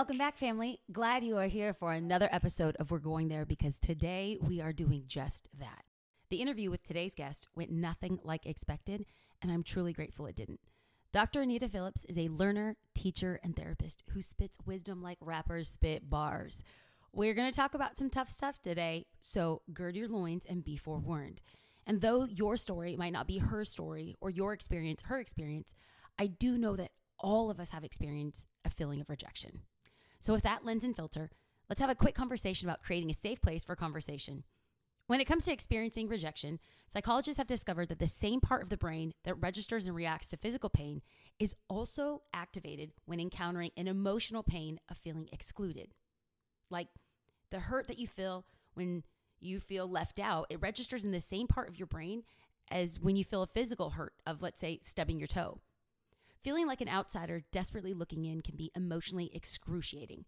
Welcome back, family. Glad you are here for another episode of We're Going There because today we are doing just that. The interview with today's guest went nothing like expected, and I'm truly grateful it didn't. Dr. Anita Phillips is a learner, teacher, and therapist who spits wisdom like rappers spit bars. We're going to talk about some tough stuff today, so gird your loins and be forewarned. And though your story might not be her story or your experience her experience, I do know that all of us have experienced a feeling of rejection. So, with that lens and filter, let's have a quick conversation about creating a safe place for conversation. When it comes to experiencing rejection, psychologists have discovered that the same part of the brain that registers and reacts to physical pain is also activated when encountering an emotional pain of feeling excluded. Like the hurt that you feel when you feel left out, it registers in the same part of your brain as when you feel a physical hurt of, let's say, stubbing your toe. Feeling like an outsider desperately looking in can be emotionally excruciating.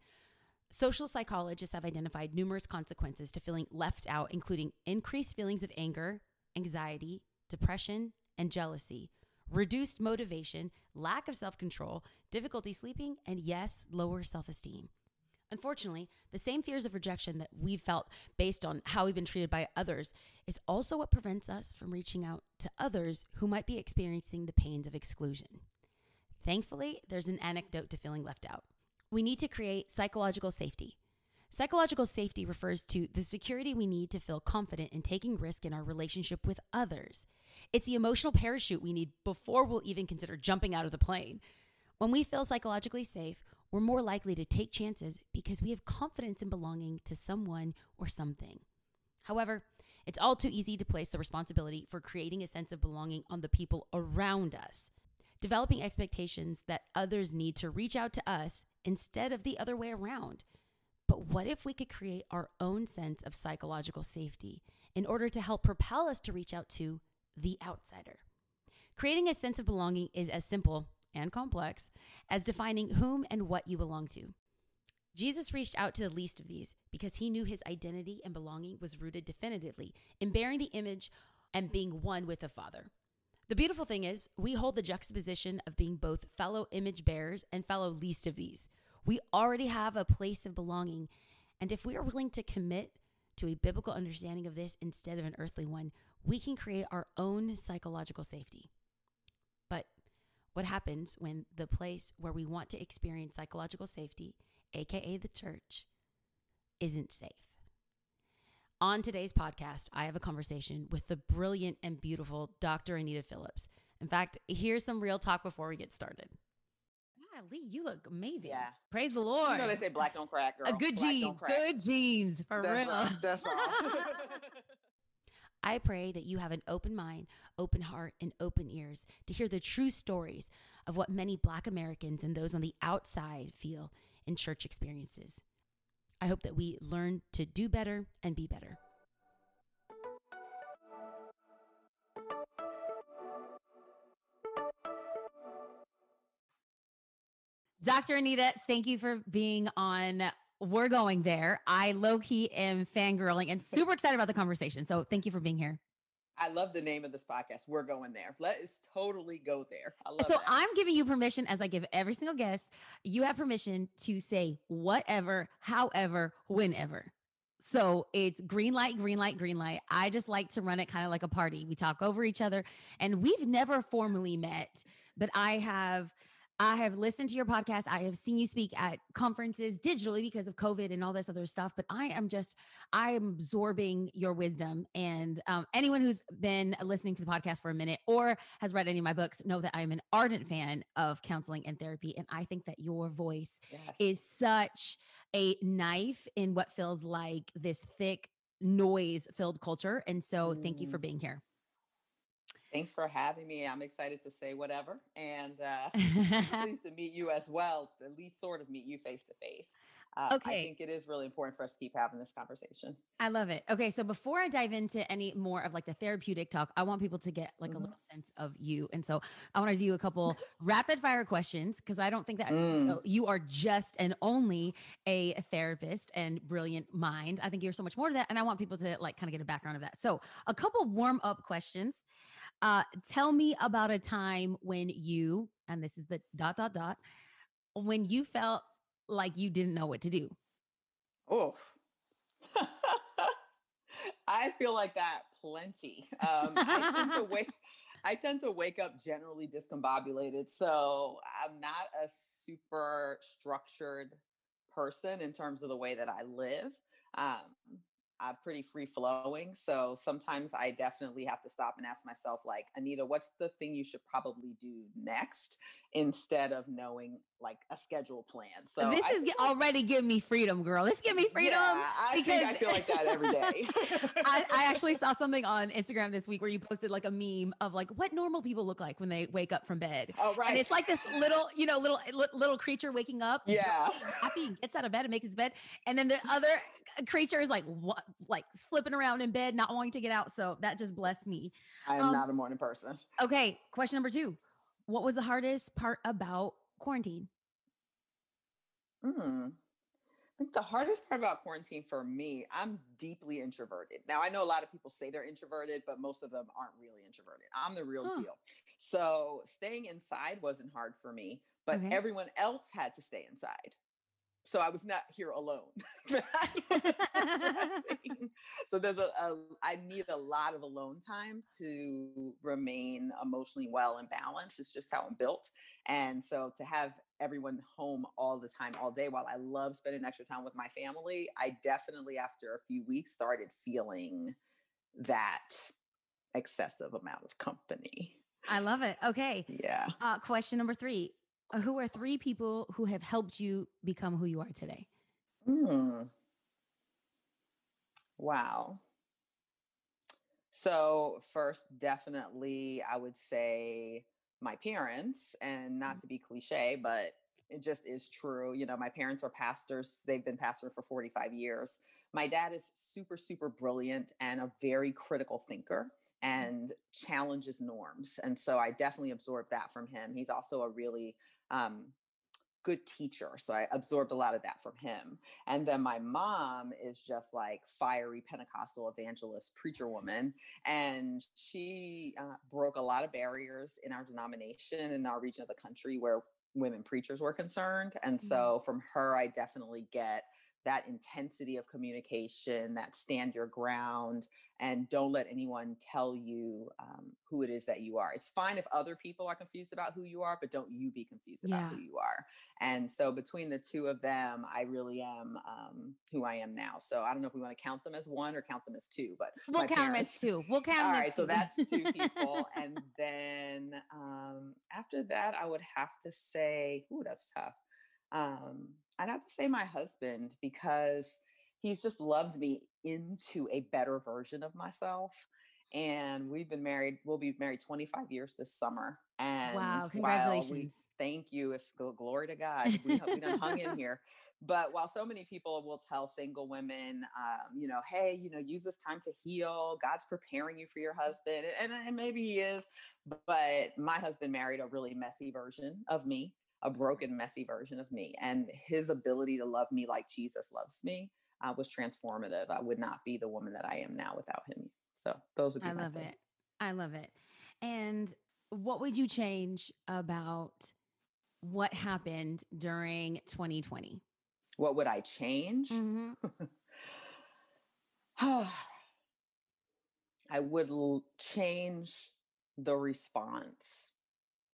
Social psychologists have identified numerous consequences to feeling left out, including increased feelings of anger, anxiety, depression, and jealousy, reduced motivation, lack of self control, difficulty sleeping, and yes, lower self esteem. Unfortunately, the same fears of rejection that we've felt based on how we've been treated by others is also what prevents us from reaching out to others who might be experiencing the pains of exclusion. Thankfully, there's an anecdote to feeling left out. We need to create psychological safety. Psychological safety refers to the security we need to feel confident in taking risk in our relationship with others. It's the emotional parachute we need before we'll even consider jumping out of the plane. When we feel psychologically safe, we're more likely to take chances because we have confidence in belonging to someone or something. However, it's all too easy to place the responsibility for creating a sense of belonging on the people around us developing expectations that others need to reach out to us instead of the other way around. But what if we could create our own sense of psychological safety in order to help propel us to reach out to the outsider? Creating a sense of belonging is as simple and complex as defining whom and what you belong to. Jesus reached out to the least of these because he knew his identity and belonging was rooted definitively in bearing the image and being one with the Father. The beautiful thing is, we hold the juxtaposition of being both fellow image bearers and fellow least of these. We already have a place of belonging. And if we are willing to commit to a biblical understanding of this instead of an earthly one, we can create our own psychological safety. But what happens when the place where we want to experience psychological safety, aka the church, isn't safe? On today's podcast, I have a conversation with the brilliant and beautiful Dr. Anita Phillips. In fact, here's some real talk before we get started. Wow, Lee, you look amazing. Yeah. Praise the Lord. You know they say black don't crack, girl. A good Black jeans. Good jeans. For That's real. all. That's all. I pray that you have an open mind, open heart, and open ears to hear the true stories of what many Black Americans and those on the outside feel in church experiences. I hope that we learn to do better and be better. Dr. Anita, thank you for being on. We're going there. I low key am fangirling and super excited about the conversation. So thank you for being here. I love the name of this podcast. We're going there. Let's totally go there. I love so that. I'm giving you permission, as I give every single guest, you have permission to say whatever, however, whenever. So it's green light, green light, green light. I just like to run it kind of like a party. We talk over each other, and we've never formally met, but I have. I have listened to your podcast. I have seen you speak at conferences digitally because of COVID and all this other stuff. But I am just, I am absorbing your wisdom. And um, anyone who's been listening to the podcast for a minute or has read any of my books know that I'm an ardent fan of counseling and therapy. And I think that your voice Yes. is such a knife in what feels like this thick noise filled culture. And so thank you for Mm. being here. Thanks for having me. I'm excited to say whatever, and uh, pleased to meet you as well. At least sort of meet you face to face. Okay. I think it is really important for us to keep having this conversation. I love it. Okay. So before I dive into any more of like the therapeutic talk, I want people to get like a Mhm. little sense of you. And so I want to do a couple rapid fire questions because I don't think that you, Mm. know, you are just and only a therapist and brilliant mind. I think you're so much more to that. And I want people to like kind of get a background of that. So a couple warm up questions. Uh, tell me about a time when you, and this is the dot, dot, dot, when you felt like you didn't know what to do. Oh, I feel like that plenty. Um, I tend to wake. I tend to wake up generally discombobulated, so I'm not a super structured person in terms of the way that I live. Um, I'm pretty free flowing, so sometimes I definitely have to stop and ask myself, like, Anita, what's the thing you should probably do next, instead of knowing like a schedule plan. So this I is gi- already give me freedom, girl. This give me freedom. yeah, I think I feel like that every day. I, I actually saw something on Instagram this week where you posted like a meme of like what normal people look like when they wake up from bed. oh right, And it's like this little, you know, little little creature waking up, yeah, happy, and gets out of bed and makes his bed, and then the other creature is like what, like flipping around in bed, not wanting to get out. So that just blessed me. I am Um, not a morning person. Okay, question number two: What was the hardest part about quarantine? Hmm. I think the hardest part about quarantine for me, I'm deeply introverted. Now, I know a lot of people say they're introverted, but most of them aren't really introverted. I'm the real Huh. deal. So, staying inside wasn't hard for me, but Okay. everyone else had to stay inside. So, I was not here alone. That was stressing. so, there's a, a, I need a lot of alone time to remain emotionally well and balanced. It's just how I'm built. And so to have everyone home all the time, all day, while I love spending extra time with my family, I definitely, after a few weeks, started feeling that excessive amount of company. I love it. Okay, Yeah. uh, question number three: Who are three people who have helped you become who you are today? Hmm. Wow. So, first, definitely, I would say my parents, and not to be cliche, but it just is true. You know, my parents are pastors, they've been pastoring for 45 years. My dad is super, super brilliant and a very critical thinker and challenges norms. And so I definitely absorbed that from him. He's also a really um, good teacher. So I absorbed a lot of that from him. And then my mom is just like fiery Pentecostal evangelist preacher woman. And she uh, broke a lot of barriers in our denomination in our region of the country where women preachers were concerned. And Mhm. so from her, I definitely get that intensity of communication, that stand your ground, and don't let anyone tell you um, who it is that you are. It's fine if other people are confused about who you are, but don't you be confused about Yeah. who you are. And so between the two of them, I really am um, who I am now. So I don't know if we want to count them as one or count them as two, but We'll count them as two. We'll count all them as right, so two. that's two people. and then um, after that, I would have to say, ooh, that's tough. Um, I'd have to say my husband because he's just loved me into a better version of myself. And we've been married, we'll be married 25 years this summer. And wow, while we- congratulations. thank you. It's glory to God. We, we done hung in here. But while so many people will tell single women, um, you know, hey, you know, use this time to heal. God's preparing you for your husband. And, and maybe he is. But my husband married a really messy version of me, a broken, messy version of me. And his ability to love me like Jesus loves me uh, was transformative. I would not be the woman that I am now without him. So those would be I my love it. I love it. And what would you change about what happened during 2020? What would I change? Mhm. I would l- change the response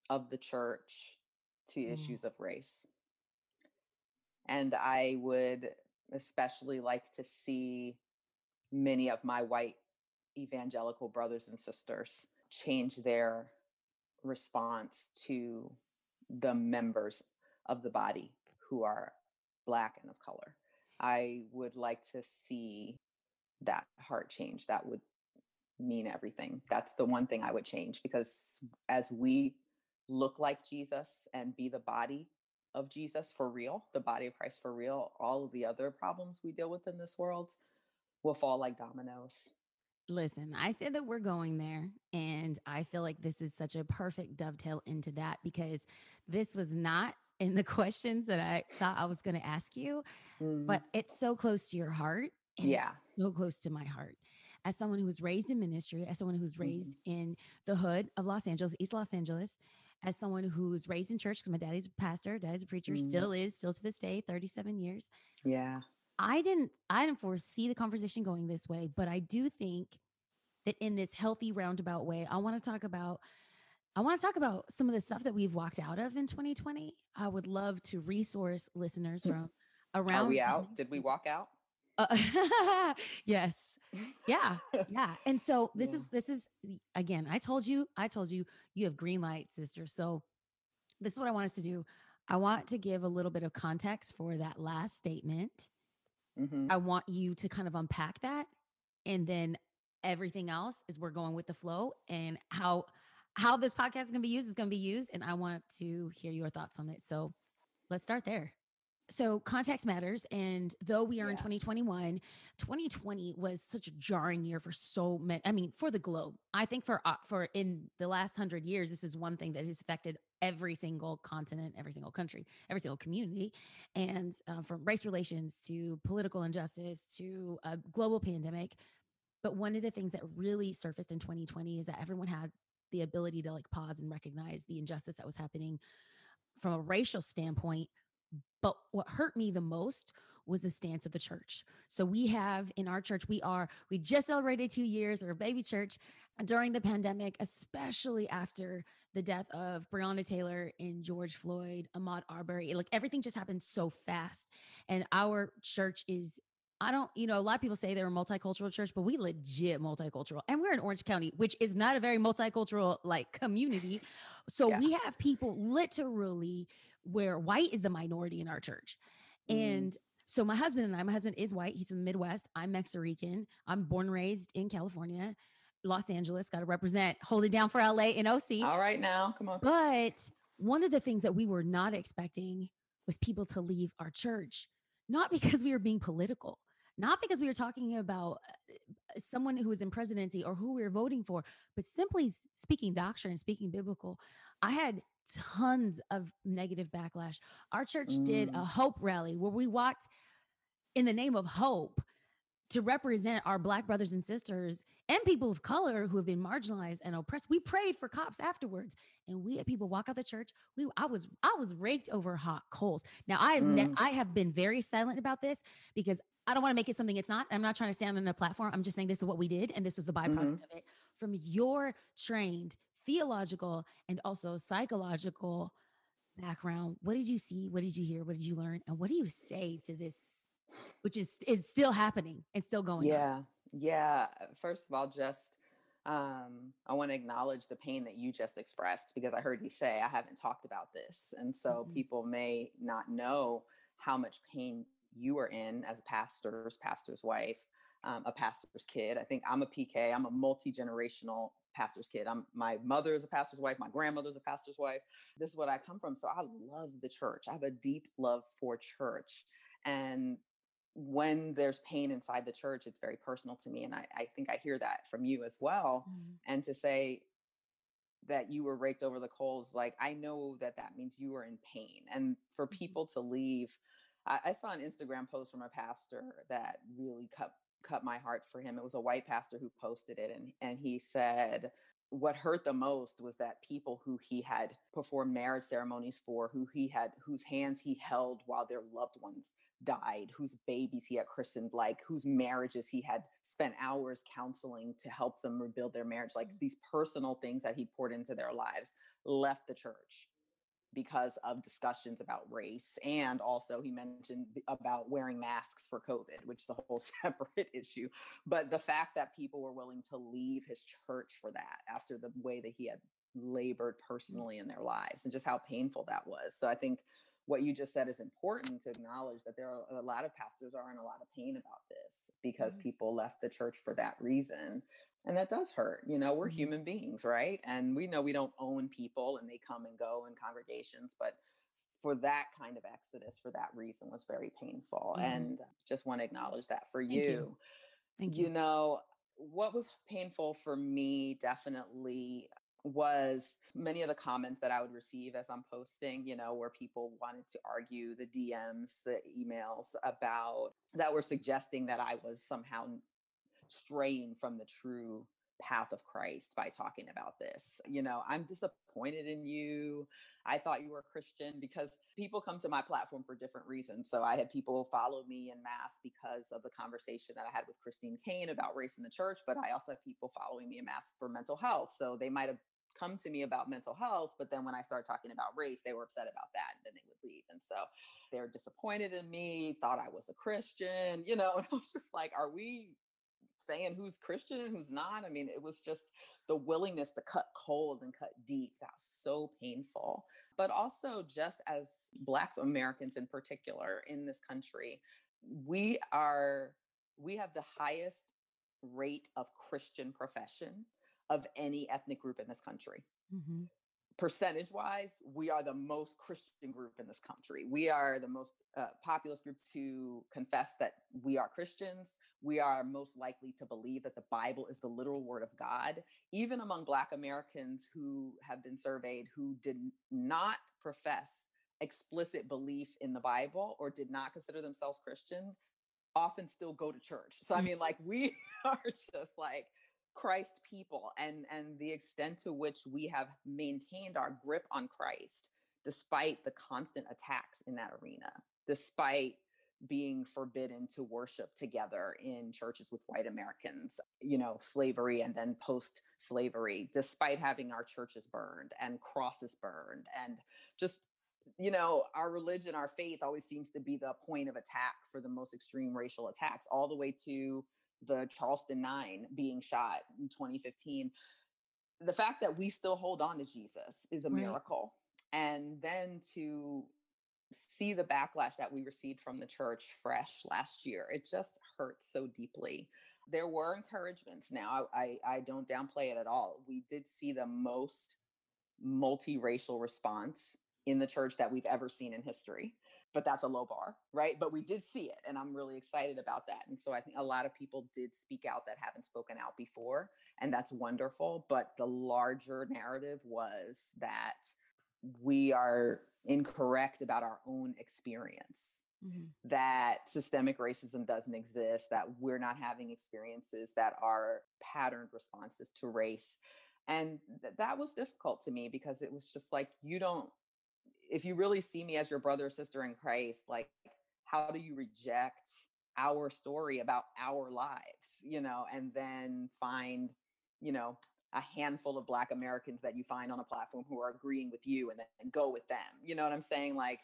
of the church to Mm. issues of race. And I would especially like to see many of my white evangelical brothers and sisters change their response to the members of the body who are Black and of color. I would like to see that heart change. That would mean everything. That's the one thing I would change because as we look like Jesus and be the body of Jesus for real, the body of Christ for real, all of the other problems we deal with in this world will fall like dominoes. Listen, I said that we're going there, and I feel like this is such a perfect dovetail into that because this was not in the questions that I thought I was going to ask you, mm. but it's so close to your heart. yeah. So close to my heart. As someone who was raised in ministry, as someone who's raised mm-hmm. in the hood of Los Angeles, East Los Angeles, as someone who's raised in church, because my daddy's a pastor, daddy's a preacher, mm. still is, still to this day, 37 years. Yeah. I didn't I didn't foresee the conversation going this way, but I do think that in this healthy roundabout way, I want to talk about I want to talk about some of the stuff that we've walked out of in 2020. I would love to resource listeners hmm. from around. Are we out? Did we walk out? Uh, yes. Yeah. Yeah. And so this yeah. is this is again, I told you, I told you you have green light, sister. So this is what I want us to do. I want to give a little bit of context for that last statement. Mm-hmm. I want you to kind of unpack that and then everything else is we're going with the flow and how how this podcast is going to be used is going to be used and i want to hear your thoughts on it so let's start there so context matters and though we are yeah. in 2021 2020 was such a jarring year for so many i mean for the globe i think for uh, for in the last 100 years this is one thing that has affected every single continent every single country every single community and uh, from race relations to political injustice to a global pandemic but one of the things that really surfaced in 2020 is that everyone had the ability to like pause and recognize the injustice that was happening from a racial standpoint. But what hurt me the most was the stance of the church. So we have in our church, we are, we just celebrated two years, or a baby church during the pandemic, especially after the death of Breonna Taylor and George Floyd, Ahmaud Arbery. Like everything just happened so fast. And our church is I don't, you know, a lot of people say they're a multicultural church, but we legit multicultural. And we're in Orange County, which is not a very multicultural like community. So yeah. we have people literally where white is the minority in our church. Mm. And so my husband and I, my husband is white. He's from the Midwest. I'm Mexican. I'm born and raised in California, Los Angeles. Got to represent, hold it down for LA and OC. All right now, come on. But one of the things that we were not expecting was people to leave our church, not because we were being political, not because we were talking about uh, someone who was in presidency or who we were voting for, but simply speaking doctrine, and speaking biblical. I had tons of negative backlash. Our church mm. did a mm. hope rally where we walked in the name of hope to represent our black brothers and sisters and people of color who have been marginalized and oppressed. We prayed for cops afterwards, and we had people walk out the church. We I was I was raked over hot coals. Now I have mm. ne- I have been very silent about this because I don't want to make it something it's not. I'm not trying to stand on a platform. I'm just saying this is what we did, and this was the byproduct mm-hmm. of it. From your trained theological and also psychological background, what did you see? What did you hear? What did you learn? And what do you say to this, which is is still happening and still going? Yeah, on? yeah. First of all, just um, I want to acknowledge the pain that you just expressed because I heard you say I haven't talked about this, and so mm-hmm. people may not know how much pain you are in as a pastor's pastor's wife, um, a pastor's kid. I think I'm a PK. I'm a multi generational pastor's kid. I'm my mother is a pastor's wife. My grandmother's a pastor's wife. This is what I come from. So I love the church. I have a deep love for church, and when there's pain inside the church, it's very personal to me. And I, I think I hear that from you as well. Mm-hmm. And to say that you were raked over the coals, like I know that that means you are in pain. And for mm-hmm. people to leave I, I saw an Instagram post from a pastor that really cut cut my heart for him. It was a white pastor who posted it, and and he said what hurt the most was that people who he had performed marriage ceremonies for, who he had whose hands he held while their loved ones died, whose babies he had christened, like whose marriages he had spent hours counseling to help them rebuild their marriage, like these personal things that he poured into their lives, left the church because of discussions about race. And also, he mentioned about wearing masks for COVID, which is a whole separate issue. But the fact that people were willing to leave his church for that after the way that he had labored mm. personally in their lives and just how painful that was. So I think what you just said is important to acknowledge that there are a lot of pastors are in a lot of pain about this because mm-hmm. people left the church for that reason and that does hurt you know we're mm-hmm. human beings right and we know we don't own people and they come and go in congregations but for that kind of exodus for that reason was very painful mm-hmm. and just want to acknowledge that for Thank you. you. Thank you. You know, what was painful for me definitely was many of the comments that I would receive as I'm posting, you know, where people wanted to argue the DMs, the emails about that were suggesting that I was somehow straying from the true path of Christ by talking about this. You know, I'm disappointed in you. I thought you were a Christian because people come to my platform for different reasons. So I had people follow me in mass because of the conversation that I had with Christine Caine about race in the church, but I also have people following me in mass for mental health. So they might have come to me about mental health, but then when I started talking about race, they were upset about that and then they would leave. And so they were disappointed in me, thought I was a Christian, you know, and I was just like, are we saying who's Christian and who's not. I mean, it was just the willingness to cut cold and cut deep. That was so painful. But also, just as Black Americans in particular in this country, we are, we have the highest rate of Christian profession of any ethnic group in this country. Mm-hmm percentage wise, we are the most Christian group in this country. We are the most uh, populous group to confess that we are Christians. We are most likely to believe that the Bible is the literal word of God. Even among Black Americans who have been surveyed who did not profess explicit belief in the Bible or did not consider themselves Christian, often still go to church. So, I mm. mean, like, we are just like, Christ people and and the extent to which we have maintained our grip on Christ despite the constant attacks in that arena, despite being forbidden to worship together in churches with white Americans, you know, slavery and then post slavery, despite having our churches burned and crosses burned and just you know, our religion, our faith always seems to be the point of attack for the most extreme racial attacks, all the way to the Charleston Nine being shot in 2015. The fact that we still hold on to Jesus is a right. miracle. And then to see the backlash that we received from the church fresh last year, it just hurts so deeply. There were encouragements now. I, I don't downplay it at all. We did see the most multiracial response in the church that we've ever seen in history but that's a low bar, right? But we did see it, and I'm really excited about that. And so I think a lot of people did speak out that haven't spoken out before, and that's wonderful. But the larger narrative was that we are incorrect about our own experience. Mm-hmm. That systemic racism doesn't exist, that we're not having experiences that are patterned responses to race. And th- that was difficult to me because it was just like, you don't if you really see me as your brother or sister in Christ, like how do you reject our story about our lives, you know, and then find, you know, a handful of black Americans that you find on a platform who are agreeing with you and then go with them. You know what I'm saying? Like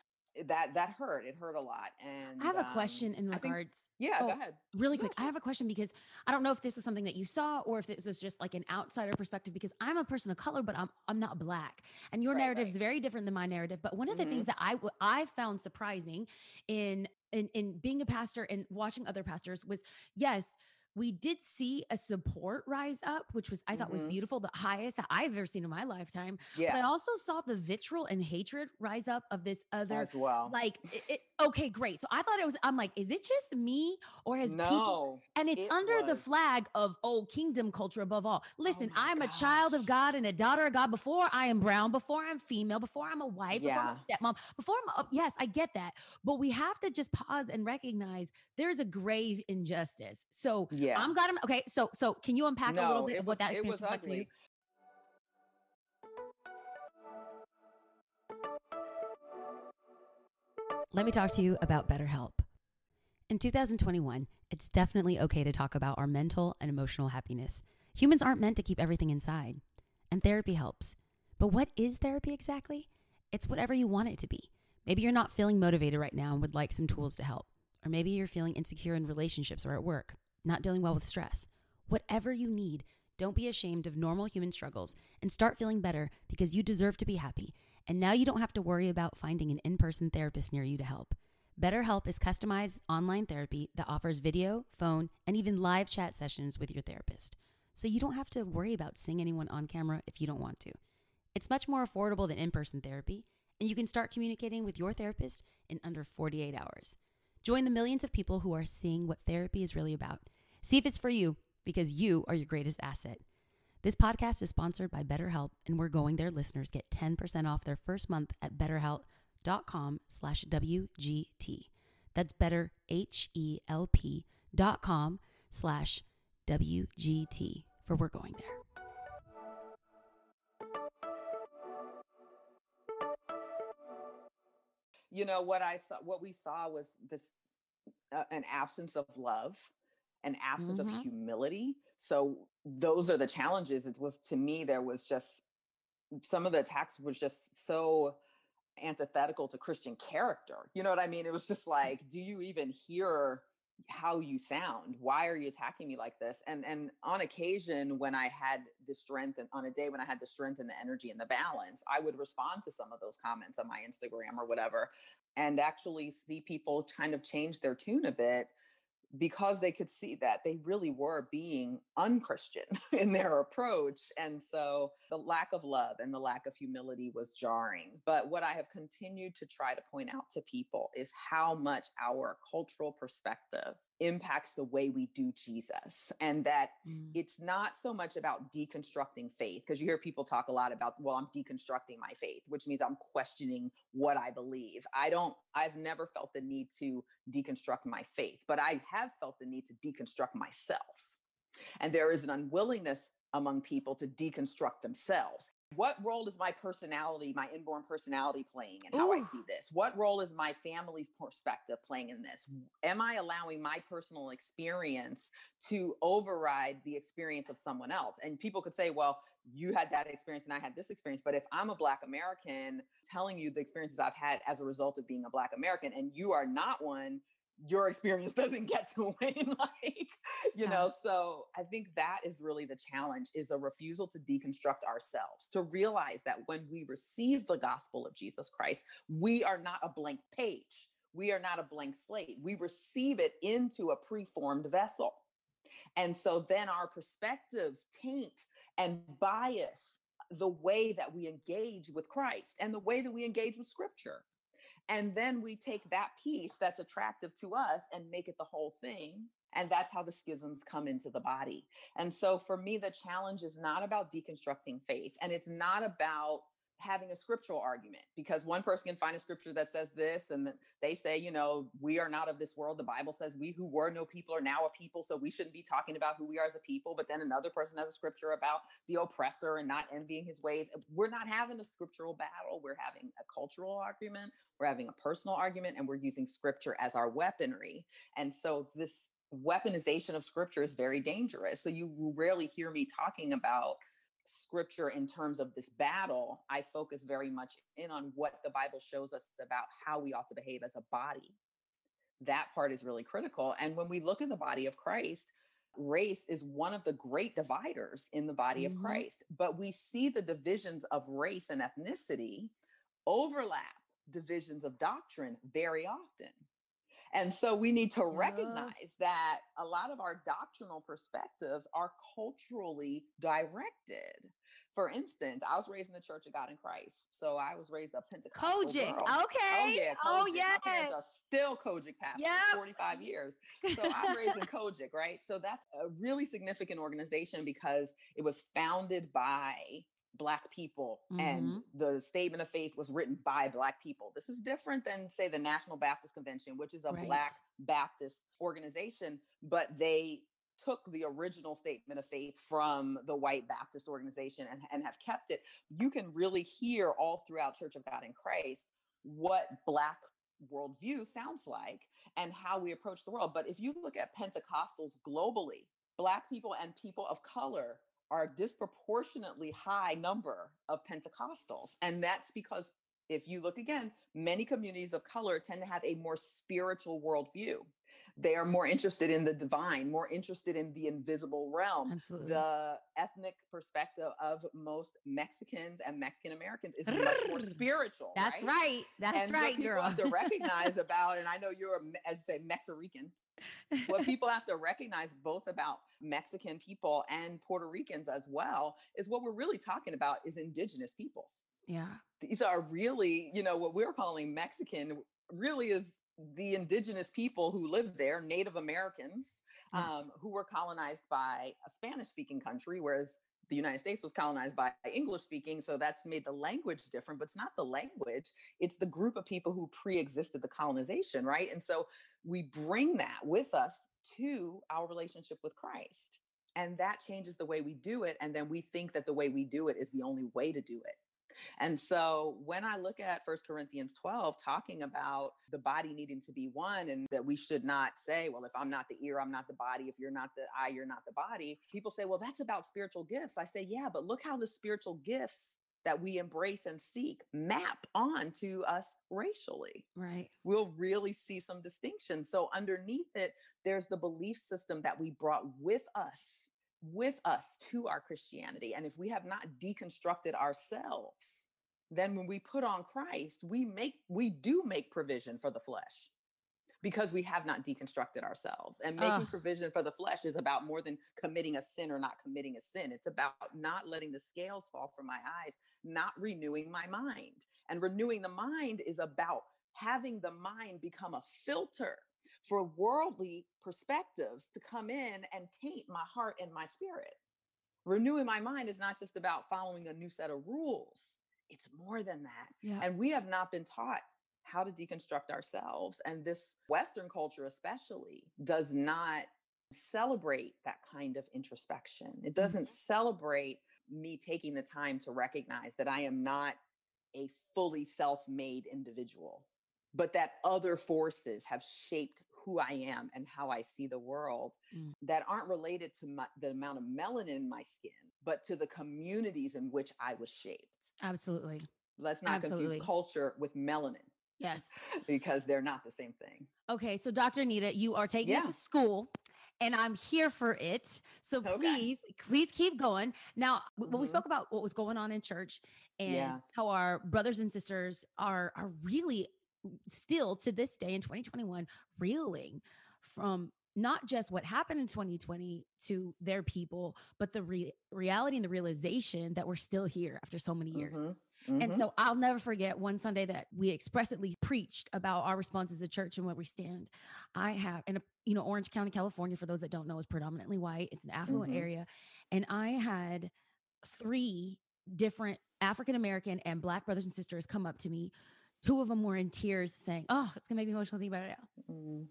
that that hurt. It hurt a lot. And I have a um, question in regards. Think, yeah, oh, go ahead. Really quick. I have a question because I don't know if this was something that you saw or if this was just like an outsider perspective because I'm a person of color, but I'm I'm not black. And your right, narrative right. is very different than my narrative. But one of the mm-hmm. things that I I found surprising in in in being a pastor and watching other pastors was yes, we did see a support rise up, which was I thought mm-hmm. was beautiful, the highest that I've ever seen in my lifetime. Yeah. But I also saw the vitriol and hatred rise up of this other as well. Like, it, it, okay, great. So I thought it was. I'm like, is it just me or has no, people? And it's it under was. the flag of oh, kingdom culture above all. Listen, oh I'm gosh. a child of God and a daughter of God. Before I am brown, before I'm female, before I'm a wife, yeah. before I'm a stepmom, before I'm a, yes, I get that. But we have to just pause and recognize there's a grave injustice. So. Yeah yeah. I'm glad I'm okay. So so can you unpack no, a little bit of what that experience was, was like for you? Let me talk to you about BetterHelp. In 2021, it's definitely okay to talk about our mental and emotional happiness. Humans aren't meant to keep everything inside, and therapy helps. But what is therapy exactly? It's whatever you want it to be. Maybe you're not feeling motivated right now and would like some tools to help. Or maybe you're feeling insecure in relationships or at work not dealing well with stress. Whatever you need, don't be ashamed of normal human struggles and start feeling better because you deserve to be happy. And now you don't have to worry about finding an in person therapist near you to help. BetterHelp is customized online therapy that offers video, phone, and even live chat sessions with your therapist. So you don't have to worry about seeing anyone on camera if you don't want to. It's much more affordable than in person therapy, and you can start communicating with your therapist in under 48 hours. Join the millions of people who are seeing what therapy is really about. See if it's for you because you are your greatest asset. This podcast is sponsored by BetterHelp, and we're going there. listeners get 10% off their first month at betterhelp.com slash WGT. That's better, dot com slash WGT for We're Going There. You know what I saw what we saw was this uh, an absence of love, an absence Mhm. of humility. So those are the challenges. It was to me there was just some of the attacks was just so antithetical to Christian character. You know what I mean? It was just like, do you even hear how you sound? Why are you attacking me like this? And and on occasion when I had the strength and on a day when I had the strength and the energy and the balance, I would respond to some of those comments on my Instagram or whatever and actually see people kind of change their tune a bit because they could see that they really were being unchristian in their approach and so the lack of love and the lack of humility was jarring. But what i have continued to try to point out to people is how much our cultural perspective impacts the way we do jesus and that Mm. it's not so much about deconstructing faith because you hear people talk a lot about well i'm deconstructing my faith which means i'm questioning what i believe. I don't i've never felt the need to deconstruct my faith but i have felt the need to deconstruct myself. And there is an unwillingness among people to deconstruct themselves what role is my personality my inborn personality playing in how i see this what role is my family's perspective playing in this am i allowing my personal experience to override the experience of someone else. And people could say, well, you had that experience and I had this experience. But if I'm a Black American telling you the experiences I've had as a result of being a Black American and you are not one, your experience doesn't get to win like you know so i think that is really the challenge is a refusal to deconstruct ourselves to realize that when we receive the gospel of jesus christ we are not a blank page. We are not a blank slate. We receive it into a preformed vessel. And so then our perspectives taint and bias the way that we engage with Christ and the way that we engage with scripture. And then we take that piece that's attractive to us and make it the whole thing. And that's how the schisms come into the body. And so for me, the challenge is not about deconstructing faith and it's not about having a scriptural argument because one person can find a scripture that says this and they say you know we are not of this world. The bible says we who were no people are now a people so we shouldn't be talking about who we are as a people. But then another person has a scripture about the oppressor and not envying his ways we're not having a scriptural battle. We're having a cultural argument we're having a personal argument and we're using scripture as our weaponry. And so this weaponization of scripture is very dangerous. So you rarely hear me talking about scripture in terms of this battle, I focus very much in on what the Bible shows us about how we ought to behave as a body. That part is really critical. And when we look at the body of Christ, race is one of the great dividers in the body Mhm. of Christ. But we see the divisions of race and ethnicity overlap divisions of doctrine very often. And so we need to recognize that a lot of our doctrinal perspectives are culturally directed. For instance, I was raised in the Church of God in Christ. So I was raised a Pentecostal COGIC. girl. Oh, okay. Oh yeah, Oh, COGIC. My parents are still COGIC pastors, Yep. 45 years. So I'm raised in COGIC, right? So that's a really significant organization because it was founded by black people and Mhm. the statement of faith was written by black people. This is different than say the National Baptist Convention, which is a Right. black Baptist organization, but they took the original statement of faith from the white Baptist organization and, and have kept it. You can really hear all throughout Church of God in Christ what black worldview sounds like and how we approach the world. But if you look at Pentecostals globally, black people and people of color are disproportionately high number of Pentecostals. And that's because if you look again, many communities of color tend to have a more spiritual worldview. They are more interested in the divine, more interested in the invisible realm. Absolutely. The ethnic perspective of most Mexicans and Mexican Americans is much more spiritual. That's right. That's and what right, people girl. have to recognize about, and I know you're, a as you say, Mexican. what people have to recognize both about Mexican people and Puerto Ricans as well is what we're really talking about is indigenous peoples. yeah. These are really, you know, what we're calling Mexican really is the indigenous people who live there, Native Americans, Yes. um, who were colonized by a Spanish speaking country, whereas the United States was colonized by English speaking. So that's made the language different, but it's not the language, it's the group of people who pre existed the colonization, right? And so we bring that with us to our relationship with Christ. And that changes the way we do it. And then we think that the way we do it is the only way to do it. And so when I look at First Corinthians 12, talking about the body needing to be one and that we should not say, well, if I'm not the ear, I'm not the body. If you're not the eye, you're not the body. People say, well, that's about spiritual gifts. I say, yeah, but look how the spiritual gifts that we embrace and seek map on to us racially Right. we'll really see some distinctions. So underneath it, there's the belief system that we brought with us, with us to our Christianity. And if we have not deconstructed ourselves, then when we put on Christ, we make we do make provision for the flesh because we have not deconstructed ourselves. And making Ugh. provision for the flesh is about more than committing a sin or not committing a sin. It's about not letting the scales fall from my eyes, not renewing my mind. And renewing the mind is about having the mind become a filter for worldly perspectives to come in and taint my heart and my spirit. Renewing my mind is not just about following a new set of rules, it's more than that. Yeah. And we have not been taught how to deconstruct ourselves. And this Western culture, especially, does not celebrate that kind of introspection. It mm-hmm. doesn't celebrate me taking the time to recognize that I am not a fully self made individual, but that other forces have shaped who I am and how I see the world Mm. that aren't related to my, the amount of melanin in my skin, but to the communities in which I was shaped. Absolutely. Let's not Absolutely. confuse culture with melanin Yes. because they're not the same thing. Okay, so Dr. Anita, you are taking Yeah. this to school, and I'm here for it. So Okay. please, please keep going. Now, w- when we Mhm. spoke about what was going on in church and Yeah. how our brothers and sisters are are really still to this day in 2021 reeling from not just what happened in 2020 to their people, but the re- reality and the realization that we're still here after so many years. Mhm, And mhm. so I'll never forget one Sunday that we expressly preached about our response as a church and where we stand. I have, and you know, Orange County, California, for those that don't know, is predominantly white. It's an affluent Mhm. area. And I had three different African American and Black brothers and sisters come up to me. Two of them were in tears saying, Oh, it's going to make me emotional thinking about it now. Mm,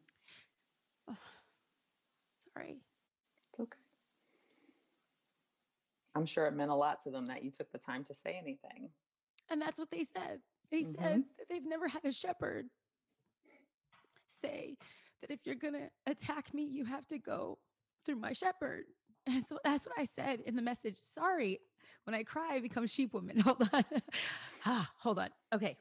Sorry. it's okay. I'm sure it meant a lot to them that you took the time to say anything. And that's what they said. They Mhm. said that they've never had a shepherd say that if you're going to attack me, you have to go through my shepherd. And so that's what I said in the message. Sorry, when I cry, I become sheep woman. Hold on. ah, hold on. Okay.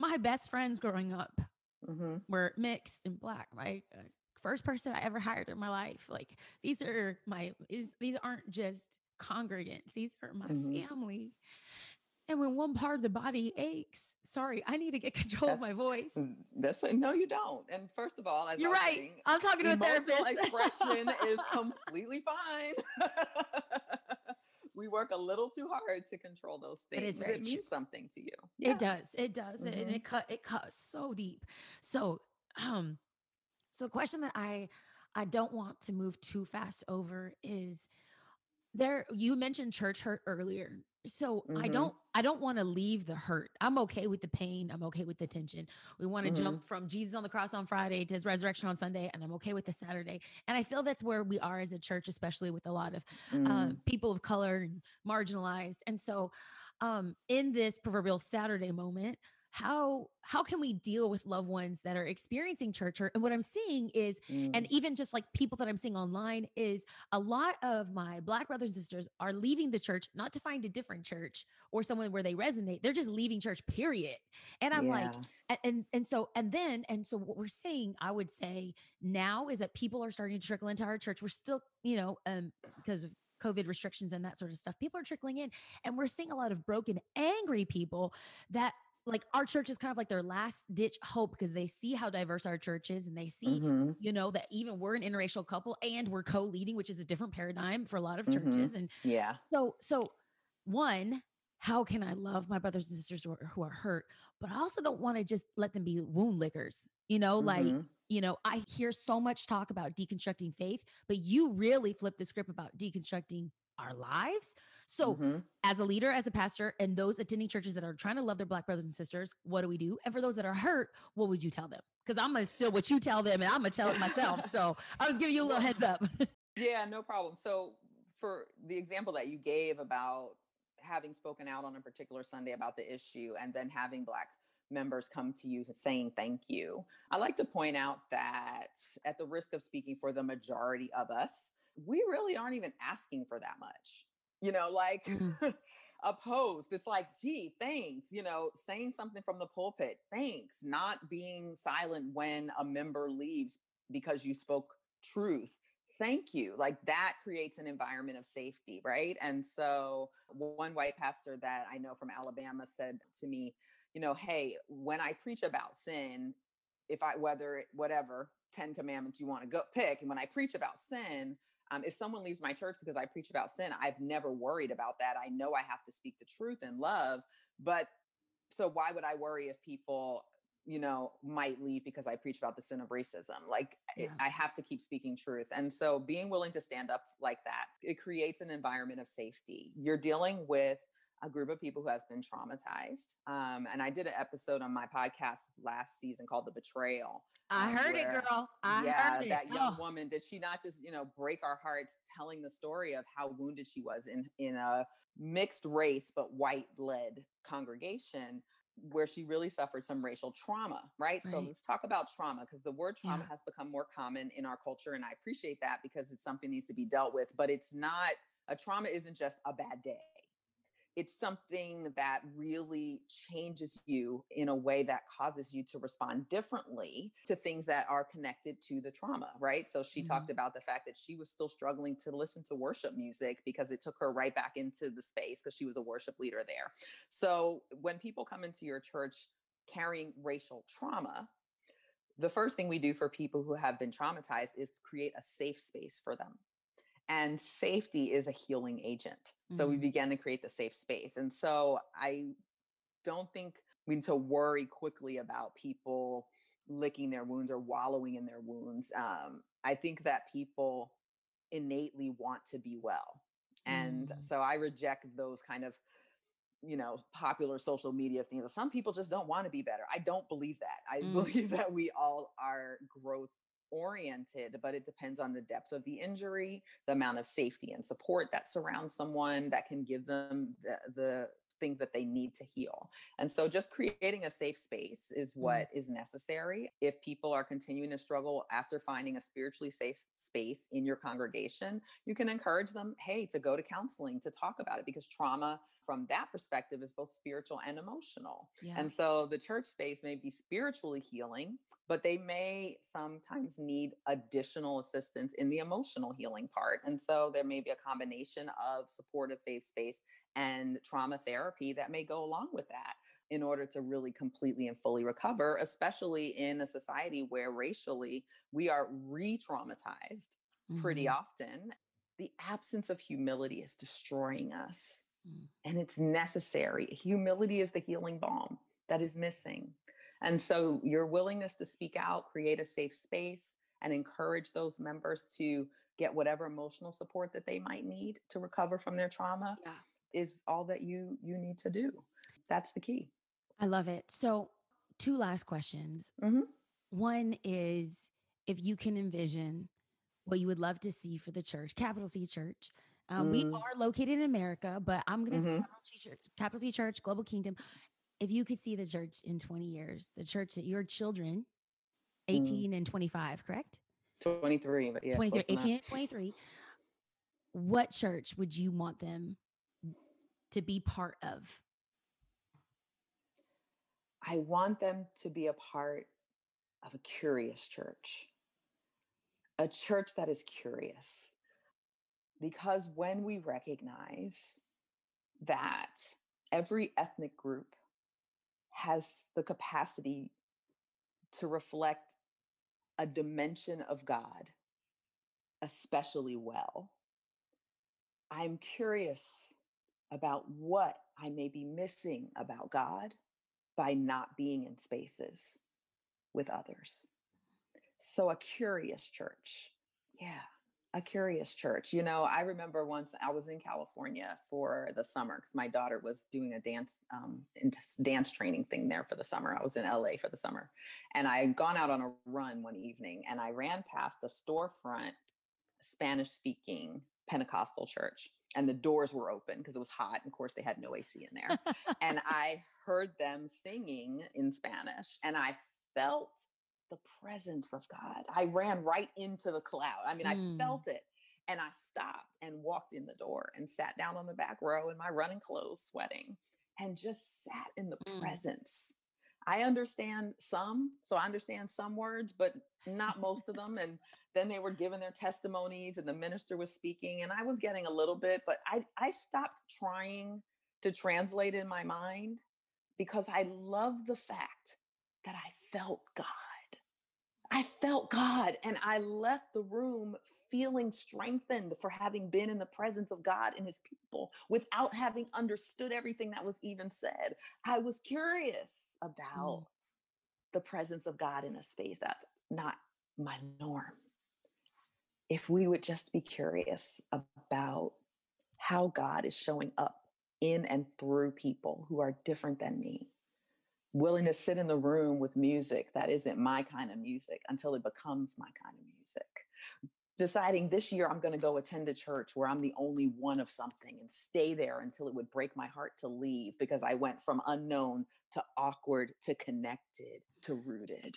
My best friends growing up hmm were mixed and black. My uh, first person I ever hired in my life. Like these are my is these aren't just congregants. These are my Mhm. family. And when one part of the body aches, sorry, I need to get control of my voice. That's no, you don't. And first of all, as You're right. saying, I'm talking to a therapist. expression is completely fine. work a little too hard to control those things. is very it means something to you. It does. It does. And Mhm. it cut it cuts so deep. So um so the question that I I don't want to move too fast over is there you mentioned church hurt earlier. So I Mhm. don't I don't want to leave the hurt. I'm okay with the pain. I'm okay with the tension. We want to Mhm. jump from Jesus on the cross on Friday to his resurrection on Sunday and I'm okay with the Saturday. And I feel that's where we are as a church especially with a lot of uh, Mm, people of color and marginalized. And so, um, in this proverbial Saturday moment, how how can we deal with loved ones that are experiencing church hurt and what i'm seeing is Mm. and even just like people that i'm seeing online is a lot of my black brothers and sisters are leaving the church not to find a different church or someone where they resonate. They're just leaving church period. And i'm like Yeah. and, and and so and then and so what we're seeing i would say now is that people are starting to trickle into our church. We're still you know um because of covid restrictions and that sort of stuff people are trickling in. And we're seeing a lot of broken angry people that like our church is kind of like their last ditch hope because they see how diverse our church is and they see Mhm. you know that even we're an interracial couple and we're co-leading which is a different paradigm for a lot of Mhm. churches and Yeah. so so one how can i love my brothers and sisters who are, who are hurt but i also don't want to just let them be wound lickers you know like Mhm. you know i hear so much talk about deconstructing faith but you really flip the script about deconstructing our lives so Mhm. as a leader as a pastor and those attending churches that are trying to love their black brothers and sisters what do we do and for those that are hurt what would you tell them because i'm gonna steal what you tell them and i'm gonna tell it myself so i was giving you a little heads up Yeah, no problem. So, for the example that you gave about having spoken out on a particular Sunday about the issue and then having Black members come to you saying thank you, I like to point out that at the risk of speaking for the majority of us, we really aren't even asking for that much. You know, like Mhm. opposed. It's like, gee, thanks. You know, saying something from the pulpit, thanks. Not being silent when a member leaves because you spoke truth thank you like that creates an environment of safety right and so one white pastor that i know from alabama said to me you know hey when i preach about sin if i whether whatever 10 commandments you want to go pick and when i preach about sin um, if someone leaves my church because i preach about sin i've never worried about that. I know i have to speak the truth in love but so why would i worry if people you know might leave because i preach about the sin of racism? Like Yeah. i have to keep speaking truth. And so being willing to stand up like that it creates an environment of safety. You're dealing with a group of people who has been traumatized. Um, and i did an episode on my podcast last season called the betrayal i heard it girl. I yeah, heard it. that young Oh, woman did she not just you know break our hearts telling the story of how wounded she was in in a mixed race but white led congregation where she really suffered some racial trauma right, so let's talk about trauma because the word trauma Yeah. has become more common in our culture and i appreciate that because it's something needs to be dealt with but it's not a trauma isn't just a bad day it's something that really changes you in a way that causes you to respond differently to things that are connected to the trauma, right? So she talked mm-hmm. about the fact that she was still struggling to listen to worship music because it took her right back into the space because she was a worship leader there. So when people come into your church carrying racial trauma, the first thing we do for people who have been traumatized is to create a safe space for them. And safety is a healing agent. So we Mhm. began to create the safe space. And so I don't think we need to worry quickly about people licking their wounds or wallowing in their wounds. Um, I think that people innately want to be well. And Mm. so I reject those kind of you know popular social media things some people just don't want to be better i don't believe that i Mm. believe that we all are growth oriented but it depends on the depth of the injury the amount of safety and support that surrounds someone that can give them the, the things that they need to heal and so just creating a safe space is mm-hmm. what is necessary if people are continuing to struggle after finding a spiritually safe space in your congregation you can encourage them hey to go to counseling to talk about it because trauma from that perspective is both spiritual and emotional yeah. and so the church space may be spiritually healing, but they may sometimes need additional assistance in the emotional healing part. And so there may be a combination of supportive faith space and trauma therapy that may go along with that in order to really completely and fully recover, especially in a society where racially we are re traumatized pretty Mhm. often. The absence of humility is destroying us Mm. and it's necessary. Humility is the healing balm that is missing. And so, your willingness to speak out, create a safe space, and encourage those members to get whatever emotional support that they might need to recover from their trauma Yeah. Is all that you you need to do. That's the key. I love it. So, two last questions. Mhm. One is if you can envision what you would love to see for the church, capital C church. Um, We Mm. are located in America, but I'm going to say Mhm. capital C church, capital C church, global kingdom. if you could see the church in 20 years, the church that your children, Mm. 18 and 25, correct? 23, but yeah. 23, 18 and 23, what church would you want them to be part of? I want them to be a part of a curious church, a church that is curious. Because when we recognize that every ethnic group has the capacity to reflect a dimension of God especially well, I'm curious about what I may be missing about God by not being in spaces with others. So, a curious church. Yeah, a curious church. You know, I remember once I was in California for the summer because my daughter was doing a dance um, dance training thing there for the summer. I was in LA for the summer, and I had gone out on a run one evening, and I ran past the storefront Spanish speaking Pentecostal church, and the doors were open because it was hot. And of course, they had no AC in there and I heard them singing in Spanish and I felt the presence of God. I ran right into the cloud. I mean, Mm. I felt it. And I stopped and walked in the door and sat down on the back row in my running clothes, sweating, and just sat in the Mm. presence. I understand some, so I understand some words, but not most of them. And then they were giving their testimonies and the minister was speaking and I was getting a little bit, but I, I stopped trying to translate in my mind because I love the fact that I felt God. I felt God and I left the room feeling strengthened for having been in the presence of God and his people without having understood everything that was even said. I was curious about mm. the presence of God in a space that's not my norm. If we would just be curious about how God is showing up in and through people who are different than me, willing to sit in the room with music that isn't my kind of music until it becomes my kind of music. Deciding this year I'm going to go attend a church where I'm the only one of something and stay there until it would break my heart to leave because I went from unknown to awkward to connected to rooted.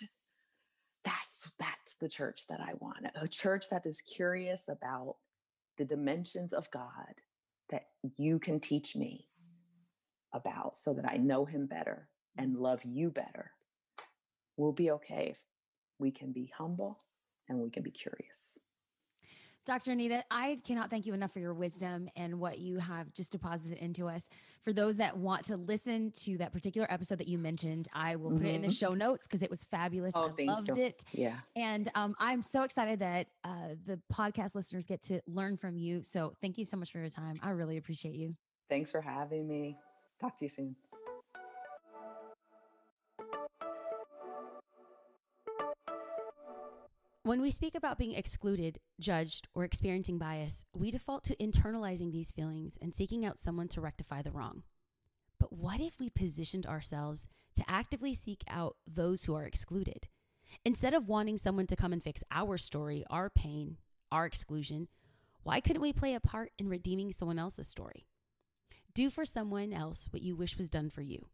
That's that's the church that I want. A church that is curious about the dimensions of God that you can teach me about so that I know him better and mm-hmm. love you better. We'll be okay if we can be humble and we can be curious. Dr. Anita, I cannot thank you enough for your wisdom and what you have just deposited into us. For those that want to listen to that particular episode that you mentioned, I will put it in the Mhm. show notes because it was fabulous. Oh, I loved you. it. Yeah. And um, I'm so excited that uh, the podcast listeners get to learn from you. So thank you so much for your time. I really appreciate you. Thanks for having me. Talk to you soon. When we speak about being excluded, judged, or experiencing bias, we default to internalizing these feelings and seeking out someone to rectify the wrong. But what if we positioned ourselves to actively seek out those who are excluded? Instead of wanting someone to come and fix our story, our pain, our exclusion, why couldn't we play a part in redeeming someone else's story? Do for someone else what you wish was done for you.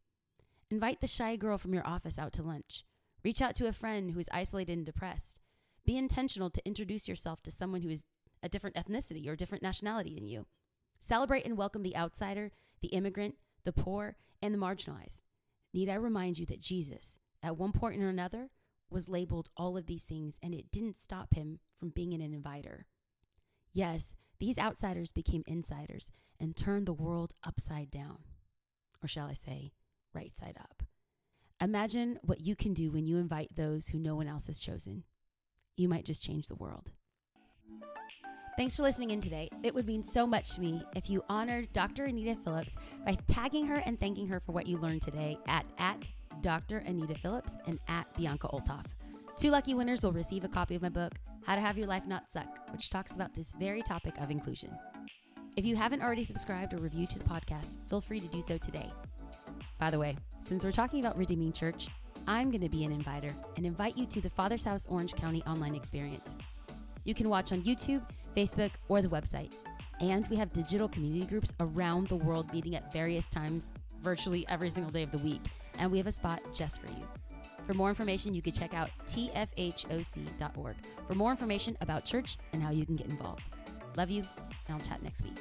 Invite the shy girl from your office out to lunch. Reach out to a friend who is isolated and depressed. Be intentional to introduce yourself to someone who is a different ethnicity or different nationality than you. Celebrate and welcome the outsider, the immigrant, the poor, and the marginalized. Need I remind you that Jesus, at one point or another, was labeled all of these things and it didn't stop him from being an inviter. Yes, these outsiders became insiders and turned the world upside down. Or shall I say, right side up. Imagine what you can do when you invite those who no one else has chosen. You might just change the world. Thanks for listening in today. It would mean so much to me if you honored Dr. Anita Phillips by tagging her and thanking her for what you learned today at, at Dr. Anita Phillips and at Bianca Olthoff. Two lucky winners will receive a copy of my book, How to Have Your Life Not Suck, which talks about this very topic of inclusion. If you haven't already subscribed or reviewed to the podcast, feel free to do so today. By the way, since we're talking about redeeming church, I'm going to be an inviter and invite you to the Father's House Orange County online experience. You can watch on YouTube, Facebook, or the website. And we have digital community groups around the world meeting at various times virtually every single day of the week, and we have a spot just for you. For more information, you can check out tfhoc.org for more information about church and how you can get involved. Love you, and I'll chat next week.